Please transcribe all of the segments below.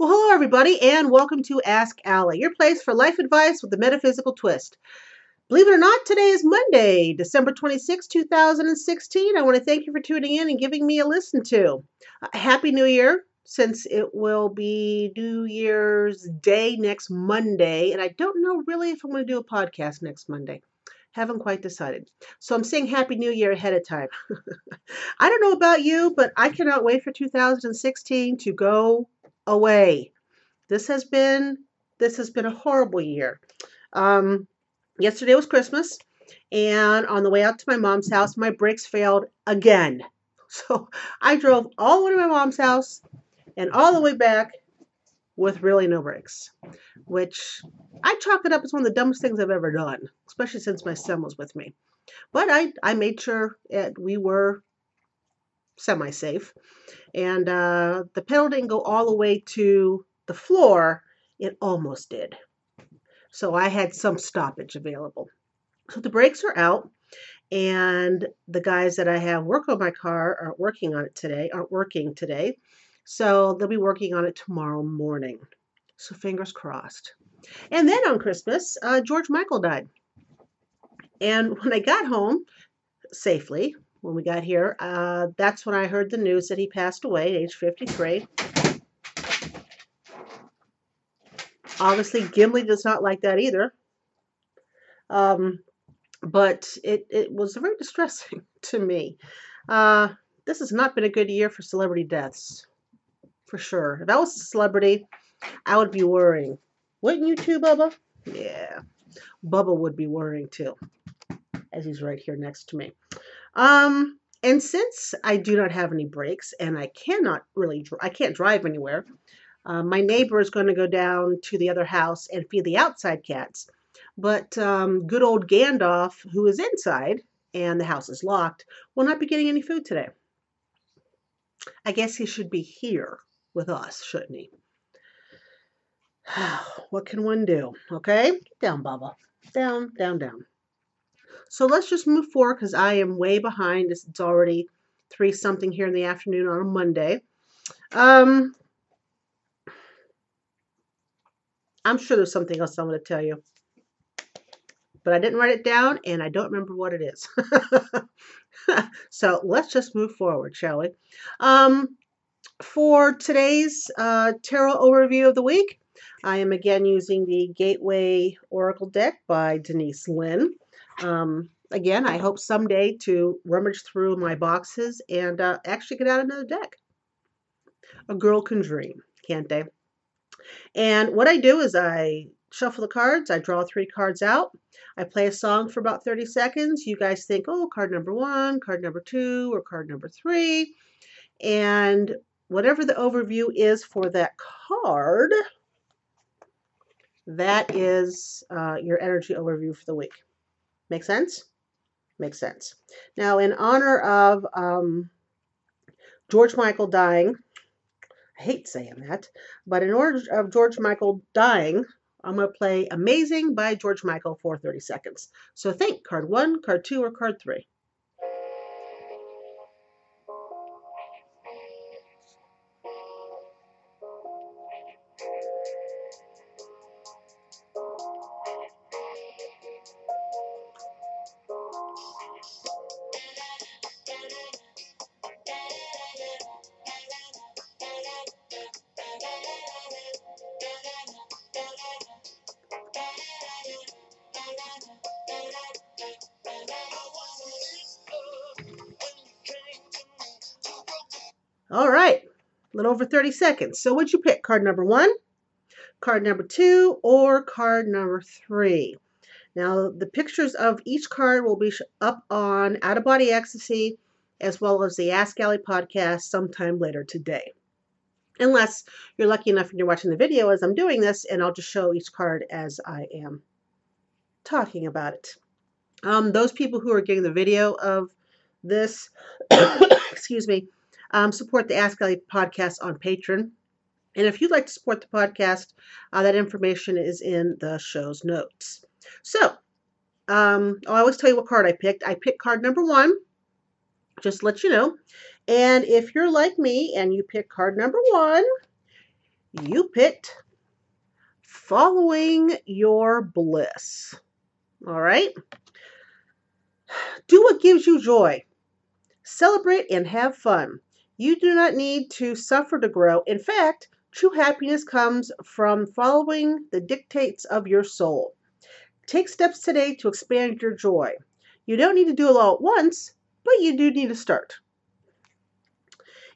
Well, hello, everybody, and welcome to Ask Allie, your place for life advice with a metaphysical twist. Believe it or not, today is Monday, December 26, 2016. I want to thank you for tuning in and giving me a listen to. Uh, Happy New Year, since it will be New Year's Day next Monday, and I don't know really if I'm going to do a podcast next Monday. Haven't quite decided. So I'm saying Happy New Year ahead of time. I don't know about you, but I cannot wait for 2016 to go away. This has been this has been a horrible year. Um, yesterday was Christmas, and on the way out to my mom's house, my brakes failed again. So I drove all the way to my mom's house and all the way back with really no brakes, which I chalk it up as one of the dumbest things I've ever done, especially since my son was with me. But I, I made sure it, we were semi safe. And uh, the pedal didn't go all the way to the floor, it almost did. So I had some stoppage available. So the brakes are out, and the guys that I have work on my car aren't working on it today, aren't working today. So they'll be working on it tomorrow morning. So fingers crossed. And then on Christmas, uh, George Michael died. And when I got home safely, when we got here, uh, that's when I heard the news that he passed away at age 53. Obviously, Gimli does not like that either. Um, but it, it was very distressing to me. Uh, this has not been a good year for celebrity deaths, for sure. If I was a celebrity, I would be worrying. Wouldn't you too, Bubba? Yeah, Bubba would be worrying too, as he's right here next to me. Um, and since I do not have any brakes and I cannot really, I can't drive anywhere, uh, my neighbor is going to go down to the other house and feed the outside cats. But um, good old Gandalf, who is inside and the house is locked, will not be getting any food today. I guess he should be here with us, shouldn't he? what can one do? Okay? Down, Bubba. Down, down, down. So let's just move forward because I am way behind. It's already three something here in the afternoon on a Monday. Um, I'm sure there's something else I'm going to tell you. But I didn't write it down and I don't remember what it is. so let's just move forward, shall we? Um, for today's uh, tarot overview of the week, I am again using the Gateway Oracle deck by Denise Linn. Um, again, I hope someday to rummage through my boxes and uh, actually get out another deck. A girl can dream, can't they? And what I do is I shuffle the cards, I draw three cards out, I play a song for about 30 seconds. You guys think, oh, card number one, card number two, or card number three. And whatever the overview is for that card, that is uh, your energy overview for the week. Make sense? Makes sense. Now, in honor of um, George Michael dying, I hate saying that, but in order of George Michael dying, I'm going to play Amazing by George Michael for 30 seconds. So think card one, card two, or card three. All right, a little over 30 seconds. So what'd you pick? Card number one, card number two, or card number three? Now, the pictures of each card will be up on Out of Body Ecstasy as well as the Ask Allie podcast sometime later today. Unless you're lucky enough and you're watching the video as I'm doing this, and I'll just show each card as I am talking about it. Um, those people who are getting the video of this, excuse me, um, support the Ask Allie podcast on Patreon. And if you'd like to support the podcast, uh, that information is in the show's notes. So, um, I always tell you what card I picked. I picked card number one, just to let you know. And if you're like me and you pick card number one, you picked following your bliss. All right? Do what gives you joy. Celebrate and have fun. You do not need to suffer to grow. In fact, true happiness comes from following the dictates of your soul. Take steps today to expand your joy. You don't need to do it all at once, but you do need to start.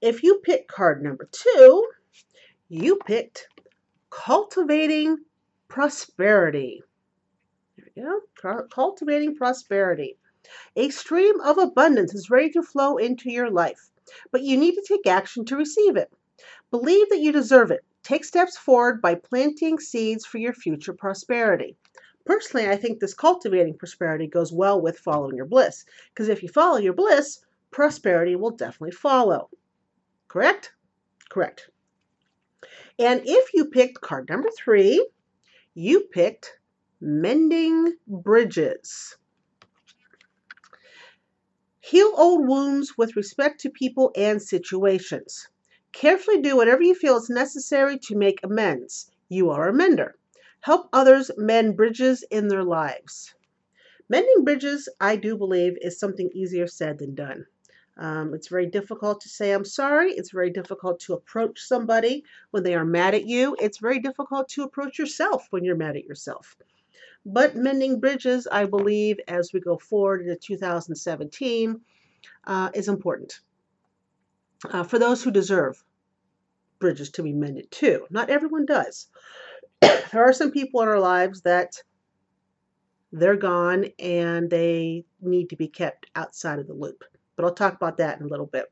If you pick card number two, you picked cultivating prosperity. Go. Cultivating prosperity. A stream of abundance is ready to flow into your life, but you need to take action to receive it. Believe that you deserve it. Take steps forward by planting seeds for your future prosperity. Personally, I think this cultivating prosperity goes well with following your bliss, because if you follow your bliss, prosperity will definitely follow. Correct? Correct. And if you picked card number three, you picked mending bridges. Heal old wounds with respect to people and situations. Carefully do whatever you feel is necessary to make amends. You are a mender. Help others mend bridges in their lives. Mending bridges, I do believe, is something easier said than done. Um, it's very difficult to say I'm sorry. It's very difficult to approach somebody when they are mad at you. It's very difficult to approach yourself when you're mad at yourself. But mending bridges, I believe, as we go forward into 2017, uh, is important uh, for those who deserve bridges to be mended too. Not everyone does. there are some people in our lives that they're gone and they need to be kept outside of the loop. But I'll talk about that in a little bit.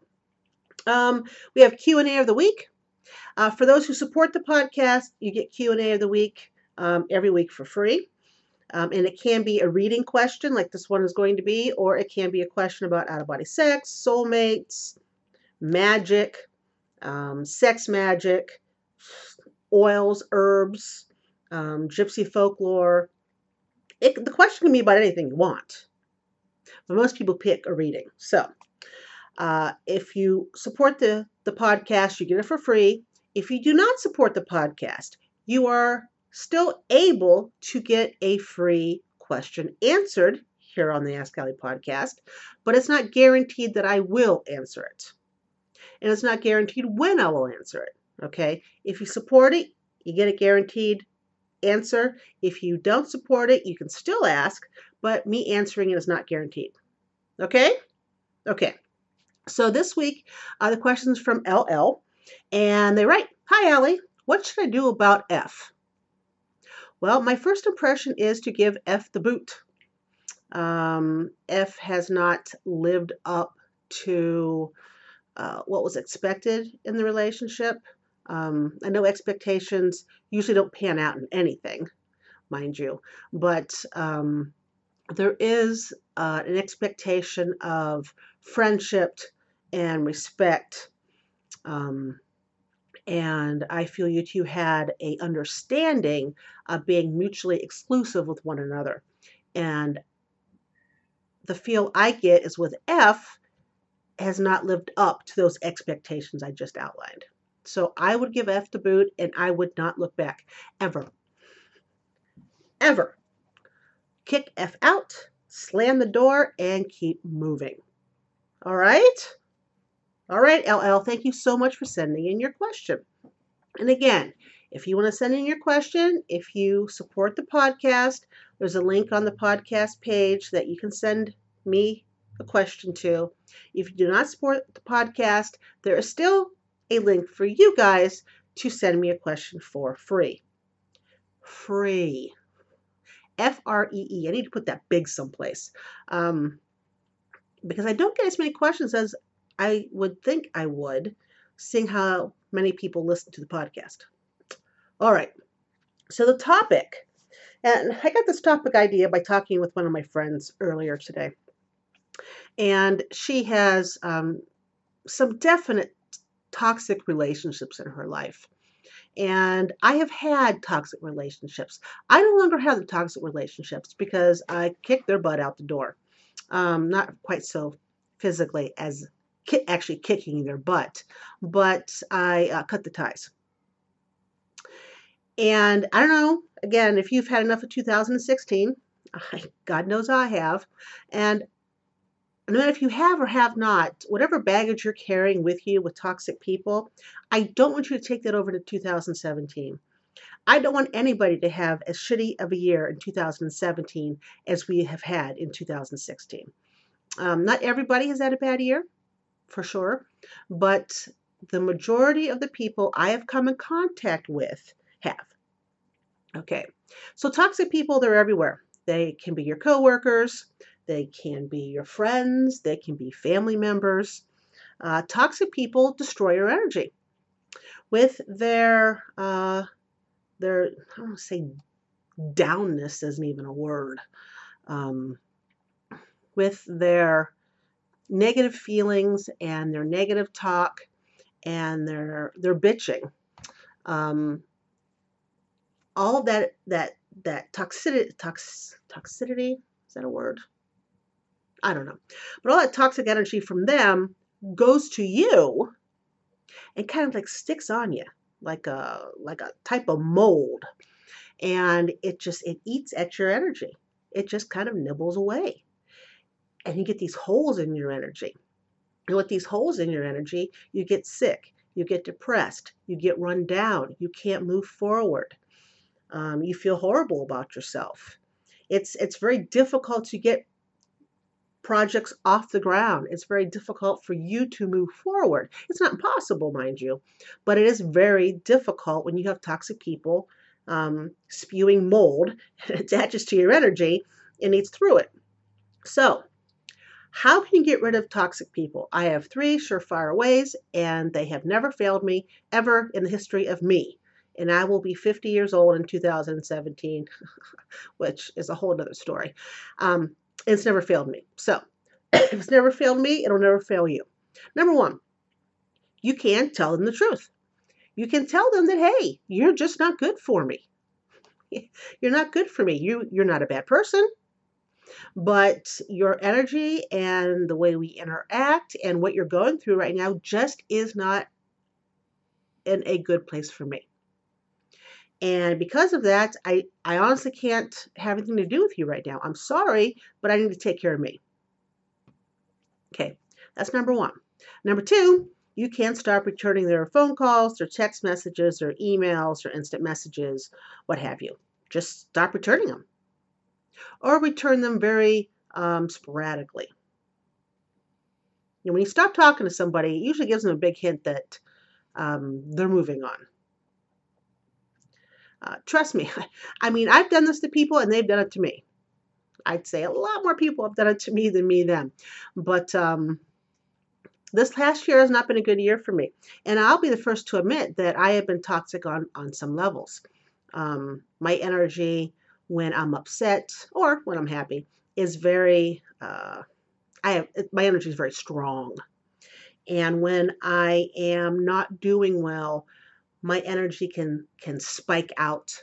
Um, we have Q&A of the week. Uh, for those who support the podcast, you get Q&A of the week um, every week for free. Um, and it can be a reading question, like this one is going to be, or it can be a question about out of body sex, soulmates, magic, um, sex magic, oils, herbs, um, gypsy folklore. It, the question can be about anything you want, but most people pick a reading. So uh, if you support the, the podcast, you get it for free. If you do not support the podcast, you are still able to get a free question answered here on the Ask Allie podcast, but it's not guaranteed that I will answer it. And it's not guaranteed when I will answer it. Okay? If you support it, you get a guaranteed answer. If you don't support it, you can still ask, but me answering it is not guaranteed. Okay? Okay. So this week, uh, the questions from LL, and they write Hi, Allie. What should I do about F? Well, my first impression is to give F the boot. Um, F has not lived up to uh, what was expected in the relationship. Um, I know expectations usually don't pan out in anything, mind you, but um, there is uh, an expectation of friendship and respect um, and I feel you two had a understanding of being mutually exclusive with one another. And the feel I get is with F has not lived up to those expectations I just outlined. So I would give F the boot and I would not look back ever. Ever. Kick F out, slam the door, and keep moving. All right? All right, LL, thank you so much for sending in your question. And again, if you want to send in your question, if you support the podcast, there's a link on the podcast page that you can send me a question to. If you do not support the podcast, there is still a link for you guys to send me a question for free. Free. F R E E. I need to put that big someplace. Um, because I don't get as many questions as I would think I would, seeing how many people listen to the podcast. All right. So the topic, and I got this topic idea by talking with one of my friends earlier today. And she has um, some definite toxic relationships in her life. And I have had toxic relationships. I no longer have the toxic relationships because I kicked their butt out the door. Um, not quite so physically as ki- actually kicking their butt, but I uh, cut the ties. And I don't know, again, if you've had enough of 2016, God knows I have. And no matter if you have or have not, whatever baggage you're carrying with you with toxic people, I don't want you to take that over to 2017. I don't want anybody to have as shitty of a year in 2017 as we have had in 2016. Um, not everybody has had a bad year, for sure, but the majority of the people I have come in contact with have. Okay, so toxic people, they're everywhere. They can be your coworkers, they can be your friends, they can be family members. Uh, toxic people destroy your energy with their uh, their I don't want to say downness isn't even a word. Um, with their negative feelings and their negative talk and their their bitching. Um, all that that that toxicity tox, toxicity is that a word? I don't know. But all that toxic energy from them goes to you and kind of like sticks on you like a like a type of mold. And it just it eats at your energy. It just kind of nibbles away. And you get these holes in your energy. And with these holes in your energy, you get sick, you get depressed, you get run down, you can't move forward. Um, you feel horrible about yourself. It's it's very difficult to get projects off the ground. It's very difficult for you to move forward. It's not impossible, mind you, but it is very difficult when you have toxic people um, spewing mold it attaches to your energy and eats through it. So, how can you get rid of toxic people? I have three surefire ways, and they have never failed me ever in the history of me. And I will be 50 years old in 2017, which is a whole other story. Um, it's never failed me. So if it's never failed me, it'll never fail you. Number one, you can tell them the truth. You can tell them that, hey, you're just not good for me. You're not good for me. You you're not a bad person, but your energy and the way we interact and what you're going through right now just is not in a good place for me. And because of that, I, I honestly can't have anything to do with you right now. I'm sorry, but I need to take care of me. Okay, that's number one. Number two, you can start returning their phone calls, their text messages, their emails, their instant messages, what have you. Just stop returning them. Or return them very um, sporadically. And when you stop talking to somebody, it usually gives them a big hint that um, they're moving on. Uh, trust me. I mean, I've done this to people and they've done it to me. I'd say a lot more people have done it to me than me them. But um, this last year has not been a good year for me. And I'll be the first to admit that I have been toxic on, on some levels. Um, my energy when I'm upset or when I'm happy is very, uh, I have, my energy is very strong. And when I am not doing well, my energy can can spike out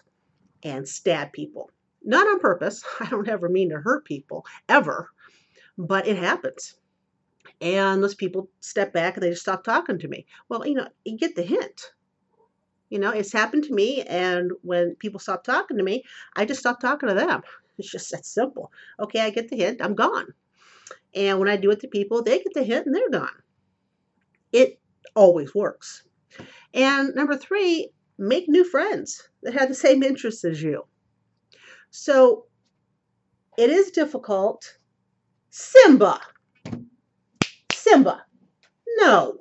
and stab people. Not on purpose. I don't ever mean to hurt people ever, but it happens. And those people step back and they just stop talking to me. Well, you know, you get the hint. You know, it's happened to me, and when people stop talking to me, I just stop talking to them. It's just that simple. Okay, I get the hint, I'm gone. And when I do it to people, they get the hint and they're gone. It always works. And number three, make new friends that have the same interests as you. So it is difficult. Simba. Simba. No.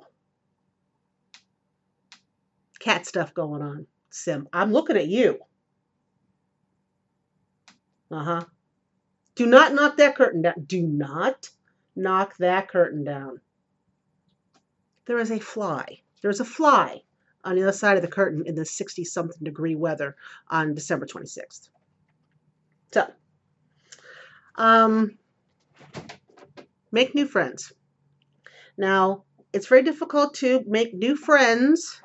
Cat stuff going on. Sim. I'm looking at you. Uh huh. Do not knock that curtain down. Do not knock that curtain down. There is a fly. There's a fly on the other side of the curtain in the 60 something degree weather on December 26th. So, um, make new friends. Now, it's very difficult to make new friends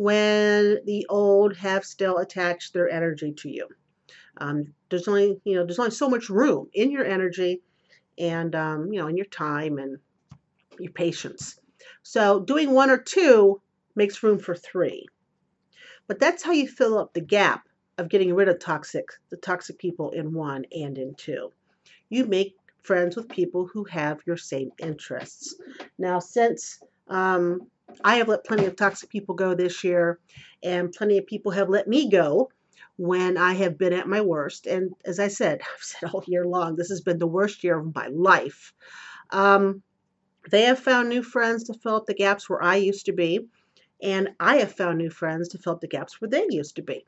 when the old have still attached their energy to you. Um, there's only, you know, there's only so much room in your energy and, um, you know, in your time and your patience. So doing one or two makes room for three. But that's how you fill up the gap of getting rid of toxic the toxic people in one and in two. You make friends with people who have your same interests. Now, since um, I have let plenty of toxic people go this year, and plenty of people have let me go when I have been at my worst. And as I said, I've said all year long, this has been the worst year of my life. Um, they have found new friends to fill up the gaps where I used to be, and I have found new friends to fill up the gaps where they used to be.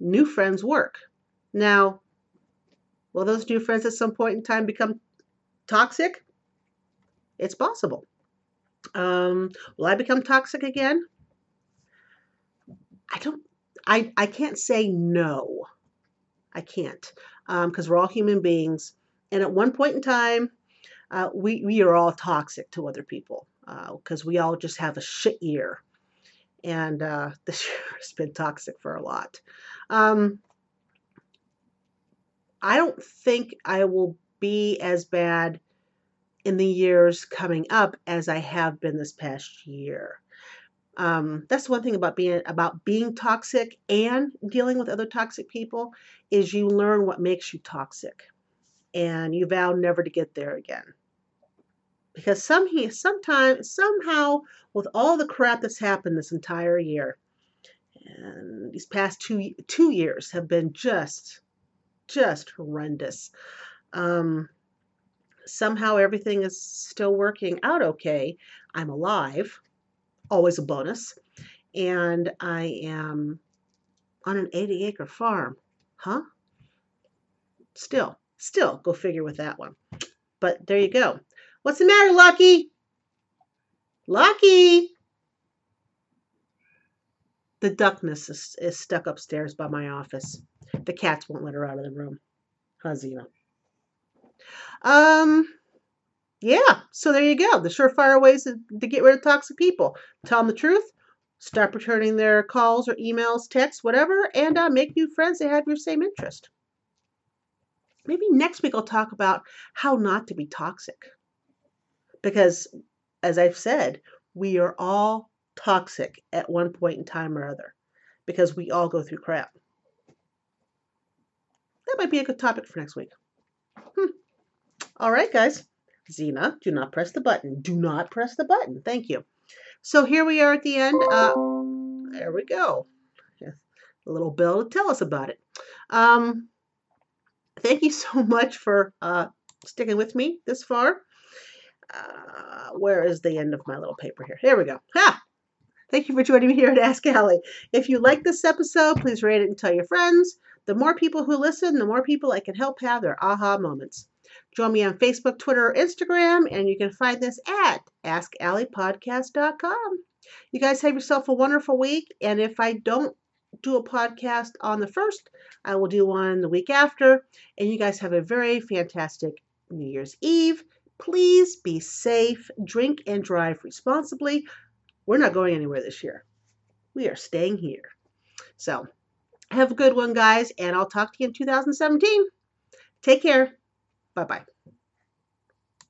New friends work. Now, will those new friends at some point in time become toxic? It's possible. Um, will I become toxic again? I don't I, I can't say no. I can't because um, we're all human beings. And at one point in time, uh, we, we are all toxic to other people because uh, we all just have a shit year. And uh, this year has been toxic for a lot. Um, I don't think I will be as bad in the years coming up as I have been this past year. Um, that's one thing about being about being toxic and dealing with other toxic people is you learn what makes you toxic, and you vow never to get there again. Because some he sometimes somehow with all the crap that's happened this entire year, and these past two two years have been just just horrendous. Um, somehow everything is still working out okay. I'm alive always a bonus. And I am on an 80 acre farm. Huh? Still, still, go figure with that one. But there you go. What's the matter, Lucky? Lucky! The duckness is, is stuck upstairs by my office. The cats won't let her out of the room. Huh, Zena? Um, yeah, so there you go. The surefire ways to, to get rid of toxic people. Tell them the truth, stop returning their calls or emails, texts, whatever, and uh, make new friends that have your same interest. Maybe next week I'll talk about how not to be toxic. Because, as I've said, we are all toxic at one point in time or other because we all go through crap. That might be a good topic for next week. Hmm. All right, guys. Zena, do not press the button. Do not press the button. Thank you. So here we are at the end. Uh, there we go. A little bell to tell us about it. Um, thank you so much for uh, sticking with me this far. Uh, where is the end of my little paper here? Here we go. Ha! Thank you for joining me here at Ask Allie. If you like this episode, please rate it and tell your friends. The more people who listen, the more people I can help have their aha moments. Join me on Facebook, Twitter, or Instagram, and you can find this at AskAlliePodcast.com. You guys have yourself a wonderful week, and if I don't do a podcast on the first, I will do one the week after. And you guys have a very fantastic New Year's Eve. Please be safe, drink and drive responsibly. We're not going anywhere this year. We are staying here. So, have a good one, guys, and I'll talk to you in 2017. Take care. Bye bye.